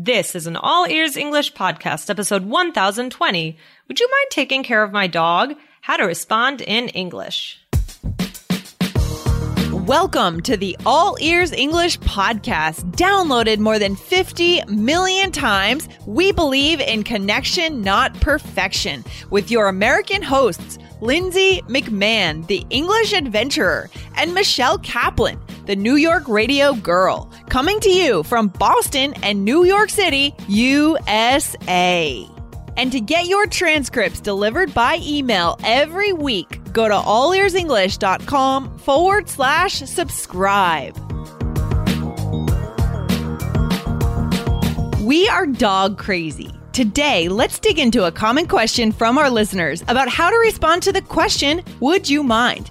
This is an All Ears English podcast, episode 1020. Would you mind taking care of my dog? How to respond in English. Welcome to the All Ears English podcast. Downloaded more than 50 million times, we believe in connection, not perfection, with your American hosts, Lindsay McMahon, the English adventurer, and Michelle Kaplan, the New York radio girl, coming to you from Boston and New York City, USA. And to get your transcripts delivered by email every week, go to allearsenglish.com forward slash subscribe. We are dog crazy. Today, let's dig into a common question from our listeners about how to respond to the question Would you mind?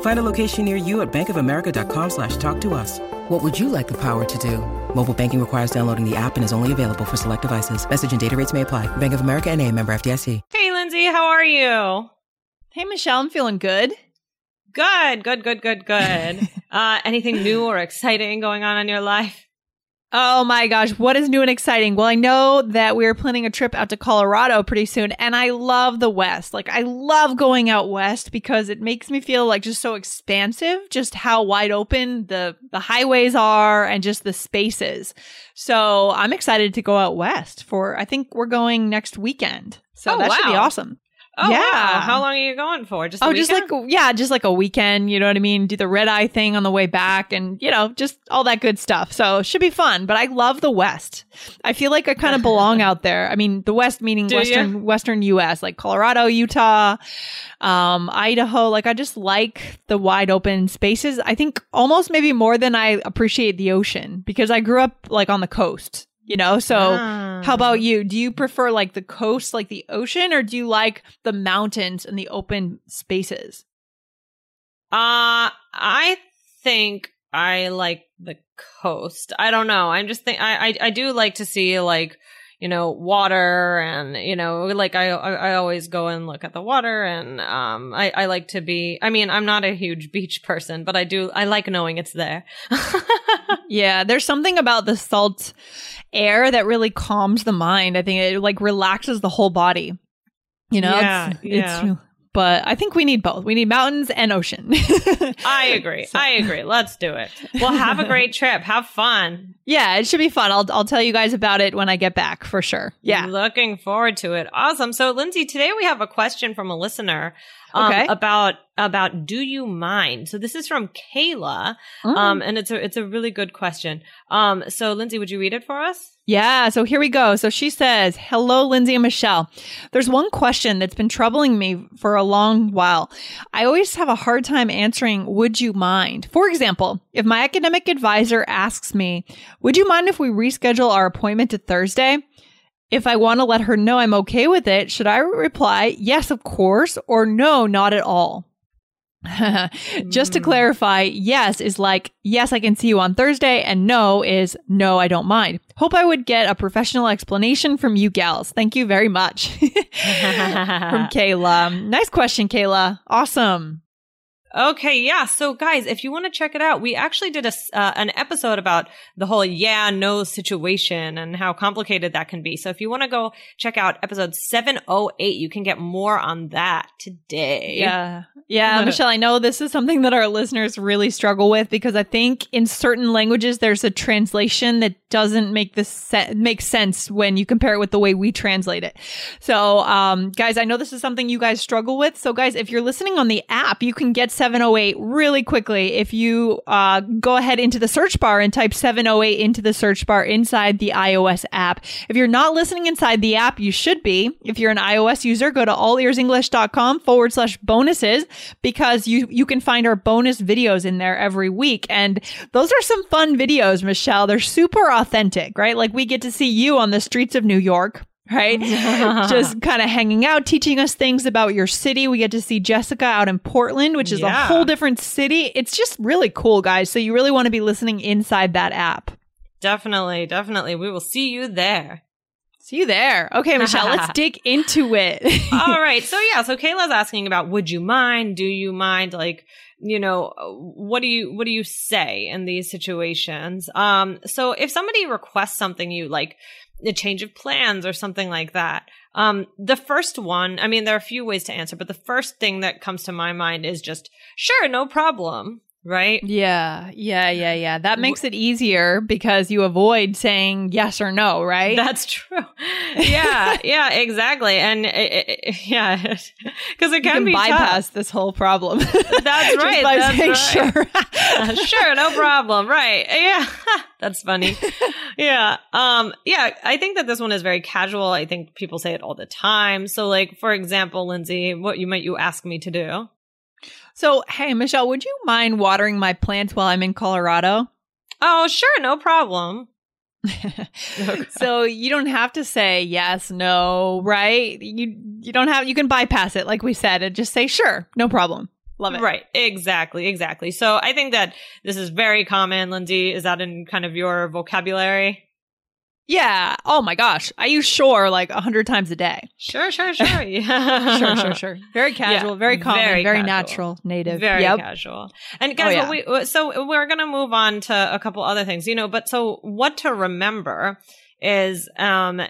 Find a location near you at bankofamerica.com slash talk to us. What would you like the power to do? Mobile banking requires downloading the app and is only available for select devices. Message and data rates may apply. Bank of America and a member FDIC. Hey, Lindsay, how are you? Hey, Michelle, I'm feeling good. Good, good, good, good, good. uh, anything new or exciting going on in your life? Oh my gosh, what is new and exciting? Well, I know that we're planning a trip out to Colorado pretty soon, and I love the West. Like, I love going out west because it makes me feel like just so expansive, just how wide open the, the highways are and just the spaces. So I'm excited to go out west for, I think we're going next weekend. So Oh, that should be awesome. Oh, Yeah. wow. How long are you going for? Just Oh, just like yeah, just like a weekend. You know what I mean? Do the red eye thing on the way back, and you know, just all that good stuff. So should be fun. But I love the West. I feel like I kind of belong out there. I mean, the West meaning Do? Western Western U.S. like Colorado, Utah, um, Idaho. Like I just like the wide open spaces. I think almost maybe more than I appreciate the ocean because I grew up like on the coast. You know, so Ah. how about you? Do you prefer like the coast, like the ocean, or do you like the mountains and the open spaces? Uh, I think I like the coast. I don't know. I'm just think I, I I do like to see like you know water and you know like I I always go and look at the water and um I I like to be. I mean I'm not a huge beach person, but I do I like knowing it's there. Yeah, there's something about the salt air that really calms the mind. I think it like relaxes the whole body. You know, Yeah, it's, yeah. it's but I think we need both. We need mountains and ocean. I agree. So- I agree. Let's do it. Well, have a great trip. Have fun. yeah, it should be fun. I'll I'll tell you guys about it when I get back for sure. Yeah. Looking forward to it. Awesome. So, Lindsay, today we have a question from a listener um, Okay. about about do you mind? So this is from Kayla, Mm. um, and it's a it's a really good question. Um, so Lindsay, would you read it for us? Yeah, so here we go. So she says, Hello, Lindsay and Michelle. There's one question that's been troubling me for a long while. I always have a hard time answering, Would you mind? For example, if my academic advisor asks me, Would you mind if we reschedule our appointment to Thursday? If I want to let her know I'm okay with it, should I reply, Yes, of course, or No, not at all? Just to Mm. clarify, yes is like, yes, I can see you on Thursday, and no is no, I don't mind. Hope I would get a professional explanation from you gals. Thank you very much. from Kayla. Nice question, Kayla. Awesome. Okay, yeah. So, guys, if you want to check it out, we actually did a uh, an episode about the whole yeah no situation and how complicated that can be. So, if you want to go check out episode seven oh eight, you can get more on that today. Yeah. Yeah, Michelle, I know this is something that our listeners really struggle with because I think in certain languages there's a translation that doesn't make this se- make sense when you compare it with the way we translate it. So, um, guys, I know this is something you guys struggle with. So, guys, if you're listening on the app, you can get 708 really quickly. If you uh, go ahead into the search bar and type 708 into the search bar inside the iOS app. If you're not listening inside the app, you should be. If you're an iOS user, go to allearsenglish.com forward slash bonuses because you, you can find our bonus videos in there every week. And those are some fun videos, Michelle. They're super authentic, right? Like we get to see you on the streets of New York right? Just kind of hanging out, teaching us things about your city. We get to see Jessica out in Portland, which is Yeah. a whole different city. It's just really cool, guys. So you really want to be listening inside that app. Definitely, definitely. We will see you there. See you there. Okay, Michelle, let's dig into it. All right. So yeah, so Kayla's asking about would you mind? Do you mind? Like, you know, what do you what do you say in these situations? Um, so if somebody requests something you like a change of plans or something like that. Um, the first one, I mean, there are a few ways to answer, but the first thing that comes to my mind is just, sure, no problem. Right? yeah, yeah, yeah, yeah. That makes it easier because you avoid saying yes or no, right? That's true. Yeah, yeah, exactly. And it, it, yeah, because it can, can be tough. bypass this whole problem. That's right. that's right. sure. sure, no problem. Right. Yeah. That's funny. yeah. Um, yeah, I think that this one is very casual. I think people say it all the time. So like, for example, Lindsay, what you might you ask me to do? So, hey, Michelle, would you mind watering my plants while I'm in Colorado? Oh, sure, no problem. so you don't have to say yes, no, right? You you don't have you can bypass it like we said and just say sure, no problem. Love it. Right. Exactly. Exactly. So I think that this is very common. Lindsay, is that in kind of your vocabulary? Yeah. Oh my gosh. I use sure like a hundred times a day. Sure, sure, sure. Yeah. Sure, sure, sure. Very casual, very common, very very, natural, native. Very yep. casual. And guys, Oh, what we, so we're going to move on to a couple other things, you know, but so what to remember is, um,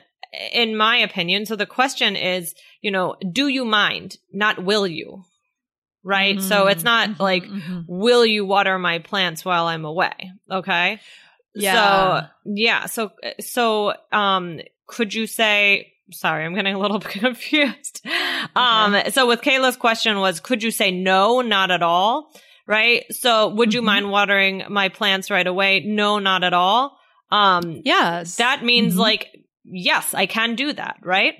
in my opinion, so the question is, you know, do you mind? Not will you? Right? So it's not Mhm, like, mhm. will you water my plants while I'm away? Okay. Yeah. So, yeah. So, so, um, could you say, sorry, I'm getting a little confused. Um, so with Kayla's question was, could you say no, not at all? Right. So would you Mhm. mind watering my plants right away? No, not at all. Um, Yes. that means Mhm. like, yes, I can do that. Right.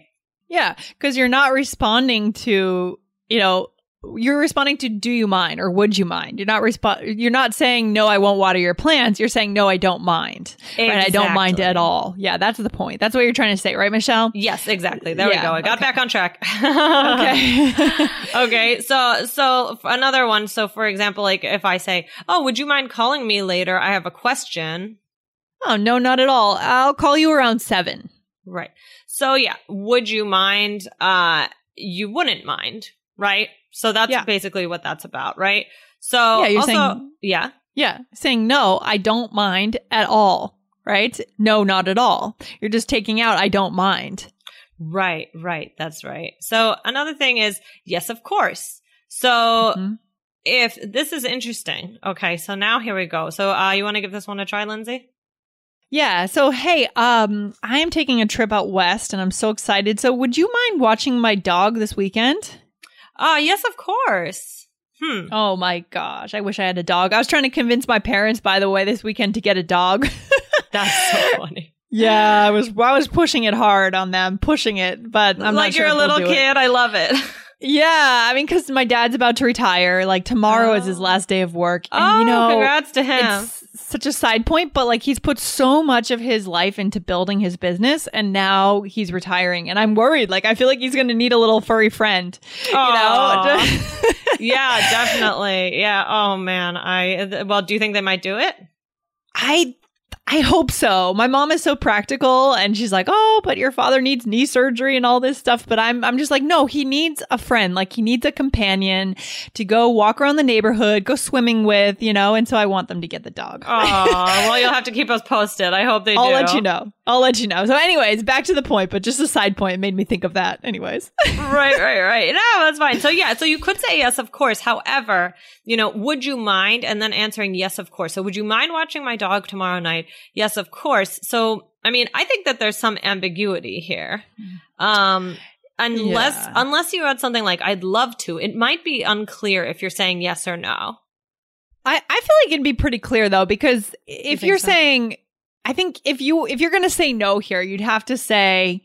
Yeah, because you're not responding to, you know, you're responding to do you mind or would you mind? You're not respond you're not saying no, I won't water your plants. You're saying no, I don't mind. Right? I don't mind at all. Yeah, that's the point. That's what you're trying to say, right, Michelle? Yes, exactly. There Yeah, we go. I got okay. back on track. Okay. okay. So, so another one. So, for example, like if I say, "Oh, would you mind calling me later? I have a question." oh, no, not at all. I'll call you around 7. Right. So, yeah, would you mind? Uh, you wouldn't mind, right? So that's Yeah. basically what that's about, right? So, Yeah, you're also, saying- yeah, Yeah, saying no, I don't mind at all, right? No, not at all. You're just taking out I don't mind. right, right. That's right. So another thing is, yes, of course. So Mhm. if this is interesting, okay. So now here we go. So, uh, you want to give this one a try, Lindsay? Yeah. So, hey, um, I am taking a trip out west and I'm so excited. So, would you mind watching my dog this weekend? Uh, yes, of course. Hmm. Oh my gosh. I wish I had a dog. I was trying to convince my parents, by the way, this weekend to get a dog. That's so funny. yeah, I was I was pushing it hard on them, pushing it, but I'm like sure you're a little it. kid. I love it. Yeah, I mean, because my dad's about to retire. Like tomorrow is his Oh. last day of work, and oh, you know, congrats to him. it's such a side point, but like he's put so much of his life into building his business and now he's retiring. And I'm worried. Like I feel like he's gonna need a little furry friend. Aw. You know? yeah, definitely. Yeah. Oh man. I well, do you think they might do it? I I hope so. My mom is so practical and she's like, "Oh, but your father needs knee surgery and all this stuff." But I'm I'm just like, "No, he needs a friend. Like he needs a companion to go walk around the neighborhood, go swimming with, you know." And so I want them to get the dog. Oh, well, you'll have to keep us posted. I hope they I'll do. let you know. I'll let you know. So, anyways, back to the point, but just a side point made me think of that. Anyways, right, right, right. No, that's fine. So yeah, so you could say yes, of course. However, you know, would you mind? And then answering yes, of course. So would you mind watching my dog tomorrow night? Yes, of course. So I mean, I think that there's some ambiguity here. Um, unless Yeah. unless you had something like I'd love to. It might be unclear if you're saying yes or no. I, I feel like it'd be pretty clear though, because if think you're so? saying, I think if you if you're gonna say no here, you'd have to say,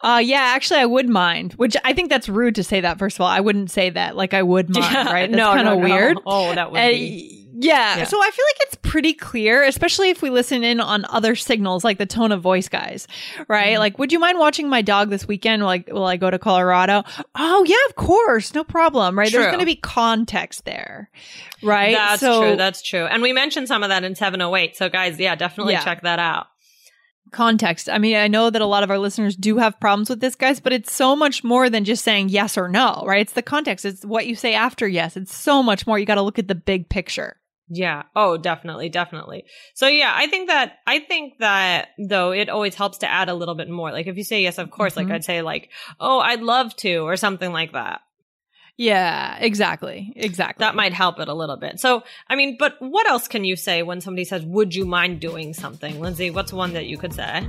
uh, yeah, actually, I would mind. Which I think that's rude to say that. First of all, I wouldn't say that. Like I would mind, right? That's no, kind of no, no. weird. Oh, that would Uh, be. yeah. Yeah. So I feel like it's pretty clear, especially if we listen in on other signals like the tone of voice guys, right? Mhm. Like, would you mind watching my dog this weekend? Like, will I go to Colorado? Oh, yeah, of course. No problem, right? There's going to be context there, right? That's So- true. That's true. And we mentioned some of that in 708. So guys, yeah, definitely Yeah. check that out. Context. I mean, I know that a lot of our listeners do have problems with this, guys, but it's so much more than just saying yes or no, right? It's the context. It's what you say after yes. It's so much more. You got to look at the big picture. Yeah. Oh, definitely, definitely. So yeah, I think that I think that though it always helps to add a little bit more. Like if you say yes, of course, Mhm. like I'd say like, "Oh, I'd love to" or something like that. Yeah, exactly. Exactly. That might help it a little bit. So, I mean, but what else can you say when somebody says, "Would you mind doing something?" Lindsay, what's one that you could say?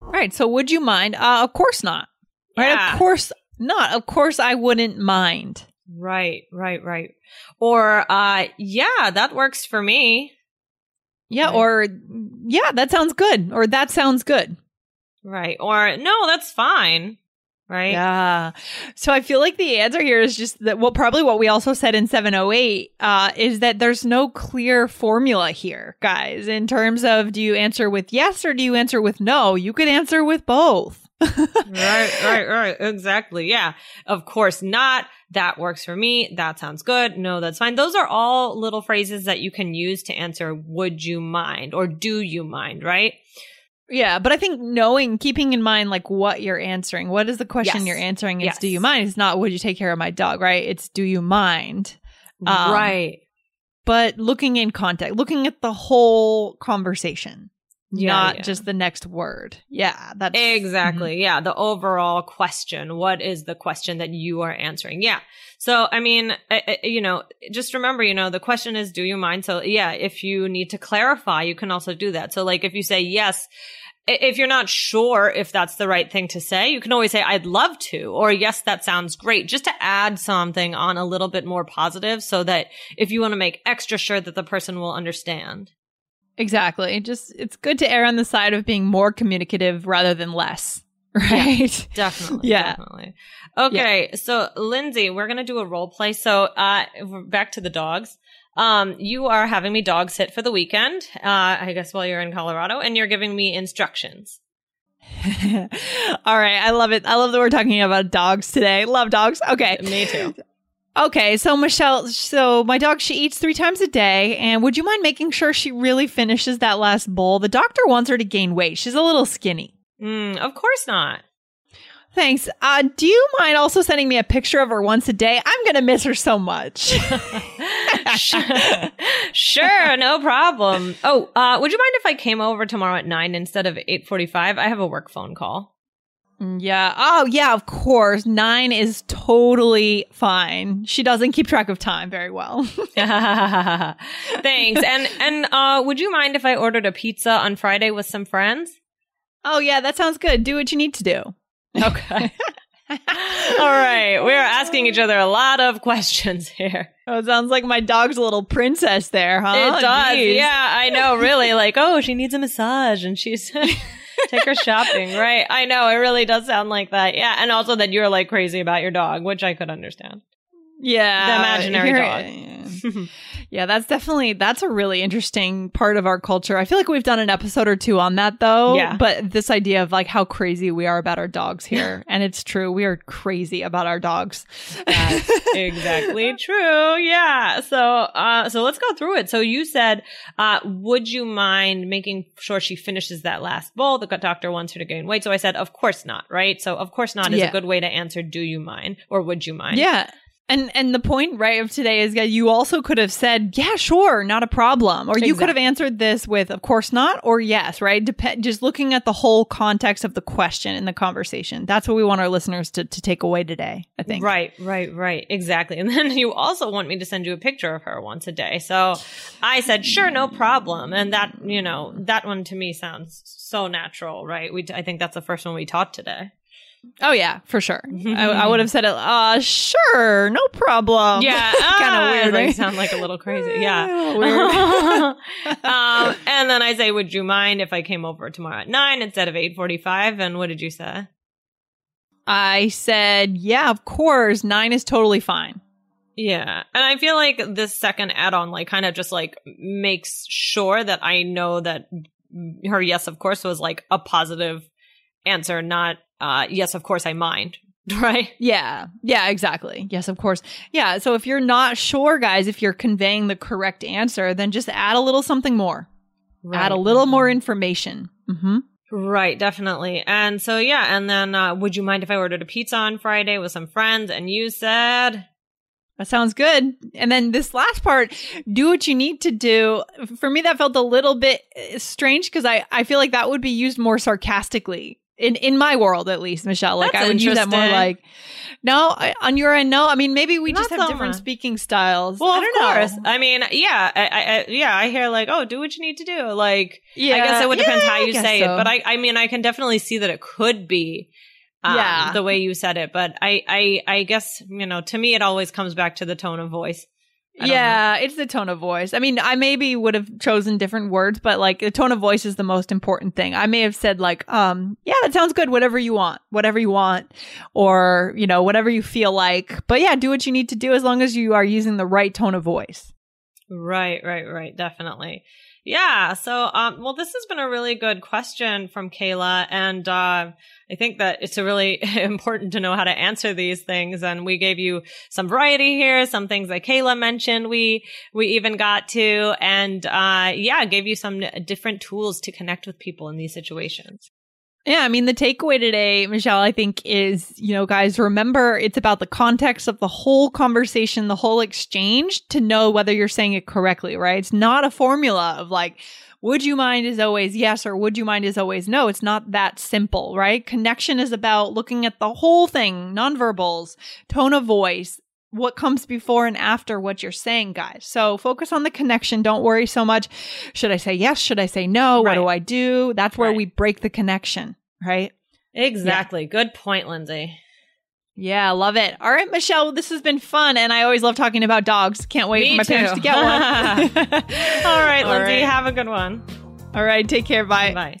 Right. So would you mind? Uh, of course not. Right. Yeah. Of course not. Of course I wouldn't mind. Right, right, right. Or, uh, yeah, that works for me. Yeah. Right. Or yeah, that sounds good. Or that sounds good. Right. Or, no, that's fine. Right. Yeah. So I feel like the answer here is just that well probably what we also said in 708 uh is that there's no clear formula here, guys, in terms of do you answer with yes or do you answer with no? You could answer with both. right, right, right. Exactly. Yeah. Of course not. That works for me. That sounds good. No, that's fine. Those are all little phrases that you can use to answer would you mind or do you mind, right? Yeah, but I think knowing, keeping in mind like what you're answering, what is the question Yes. you're answering? It's Yes. do you mind? It's not would you take care of my dog, right? It's do you mind? Um, right. But looking in context, looking at the whole conversation, Yeah, not yeah. just the next word. Yeah, that's Exactly. Yeah. The overall question. What is the question that you are answering? Yeah. So, I mean, uh, uh, you know, just remember, you know, the question is, do you mind? So, yeah, if you need to clarify, you can also do that. So, like, if you say yes, if you're not sure if that's the right thing to say, you can always say, I'd love to, or yes, that sounds great, just to add something on a little bit more positive so that if you want to make extra sure that the person will understand. Exactly. Just it's good to err on the side of being more communicative rather than less. Right. Definitely. Yeah. Definitely. Okay. So Lindsay, we're going to do a role play. So, uh, back to the dogs. Um, you are having me dog sit for the weekend, uh, I guess while you're in Colorado and you're giving me instructions. All right. I love it. I love that we're talking about dogs today. Love dogs. Okay. Me too. Okay. So, Michelle, so my dog, she eats three times a day. And would you mind making sure she really finishes that last bowl? The doctor wants her to gain weight. She's a little skinny. Mm, of course not. Thanks. Uh, do you mind also sending me a picture of her once a day? I'm going to miss her so much. sure, sure, no problem. Oh, uh, would you mind if I came over tomorrow at nine instead of eight forty-five? I have a work phone call. Yeah. Oh, yeah, of course. Nine is totally fine. She doesn't keep track of time very well. Thanks. And and uh, would you mind if I ordered a pizza on Friday with some friends? oh, yeah, that sounds good. Do what you need to do. Okay. All right. We are asking each other a lot of questions here. Oh, it sounds like my dog's a little princess there, huh? it does. Jeez. Yeah, I know. Really. Like, oh, she needs a massage and she's take her shopping. Right. I know. It really does sound like that. Yeah. And also that you're like crazy about your dog, which I could understand. Yeah. The imaginary dog. Yeah, that's definitely that's a really interesting part of our culture. I feel like we've done an episode or two on that though. Yeah. But this idea of like how crazy we are about our dogs here. and it's true. We are crazy about our dogs. That's exactly true. Yeah. So, uh, so let's go through it. So you said, uh, would you mind making sure she finishes that last bowl? The doctor wants her to gain weight. So I said, of course not. Right. So of course not is Yeah. a good way to answer. Do you mind or would you mind? Yeah. And and the point right of today is that you also could have said, yeah, sure, not a problem. Or you could have answered this with of course not or yes, right? Dep- just looking at the whole context of the question in the conversation. That's what we want our listeners to, to take away today, I think. Right, right, right. Exactly. And then you also want me to send you a picture of her once a day. So I said, sure, no problem. And that, you know, that one to me sounds so natural, right? We, I think that's the first one we taught today. Oh yeah, for sure. I, I would have said it. Uh, sure, no problem. Yeah. kind ah, of weird. Like, sound like a little crazy. Yeah. Weird. um, and then I say, would you mind if I came over tomorrow at nine instead of 845? And what did you say? I said, yeah, of course. Nine is totally fine. Yeah. And I feel like this second add on, like, kind of just like makes sure that I know that her yes, of course, was like a positive answer, not uh, yes, of course, I mind. Right. Yeah. Yeah, exactly. Yes, of course. Yeah. So if you're not sure, guys, if you're conveying the correct answer, then just add a little something more. Add a little more information. Mm-hmm. Right, definitely. And so, yeah. And then, uh, would you mind if I ordered a pizza on Friday with some friends? And you said, That sounds good. And then this last part, do what you need to do. For me, that felt a little bit uh, strange because I, I feel like that would be used more sarcastically. In, in my world, at least, Michelle, like That's I would use that more like, no, I, on your end, no. I mean, maybe we just have so different much. speaking styles. Well, I of don't course. know. I mean, yeah, I, I, I, yeah, I hear like, oh, do what you need to do. Like, Yeah, I guess it would depend yeah, how you say so. it, but I, I mean, I can definitely see that it could be, um, Yeah. the way you said it. But I, I, I guess you know, to me, it always comes back to the tone of voice. I yeah, it's the tone of voice. I mean, I maybe would have chosen different words, but like the tone of voice is the most important thing. I may have said like, um, yeah, that sounds good. Whatever you want, whatever you want, or you know, whatever you feel like. But yeah, do what you need to do as long as you are using the right tone of voice. Right, right, right. Definitely. Yeah. So, um, well, this has been a really good question from Kayla. And, uh, I think that it's really important to know how to answer these things. And we gave you some variety here, some things that Kayla mentioned. We, we even got to, and, uh, yeah, gave you some different tools to connect with people in these situations. Yeah, I mean, the takeaway today, Michelle, I think is, you know, guys, remember it's about the context of the whole conversation, the whole exchange to know whether you're saying it correctly, right? It's not a formula of like, would you mind is always yes or would you mind is always no. It's not that simple, right? Connection is about looking at the whole thing, nonverbals, tone of voice, what comes before and after what you're saying, guys. So focus on the connection. Don't worry so much. Should I say yes? Should I say no? What do I do? That's where Right. we break the connection, right? Exactly. Good point, Lindsay. Yeah, love it. All right, Michelle, this has been fun, and I always love talking about dogs. Can't wait Me for my parents to get one. All right, All Lindsay, right. have a good one. All right, take care. Bye. Bye.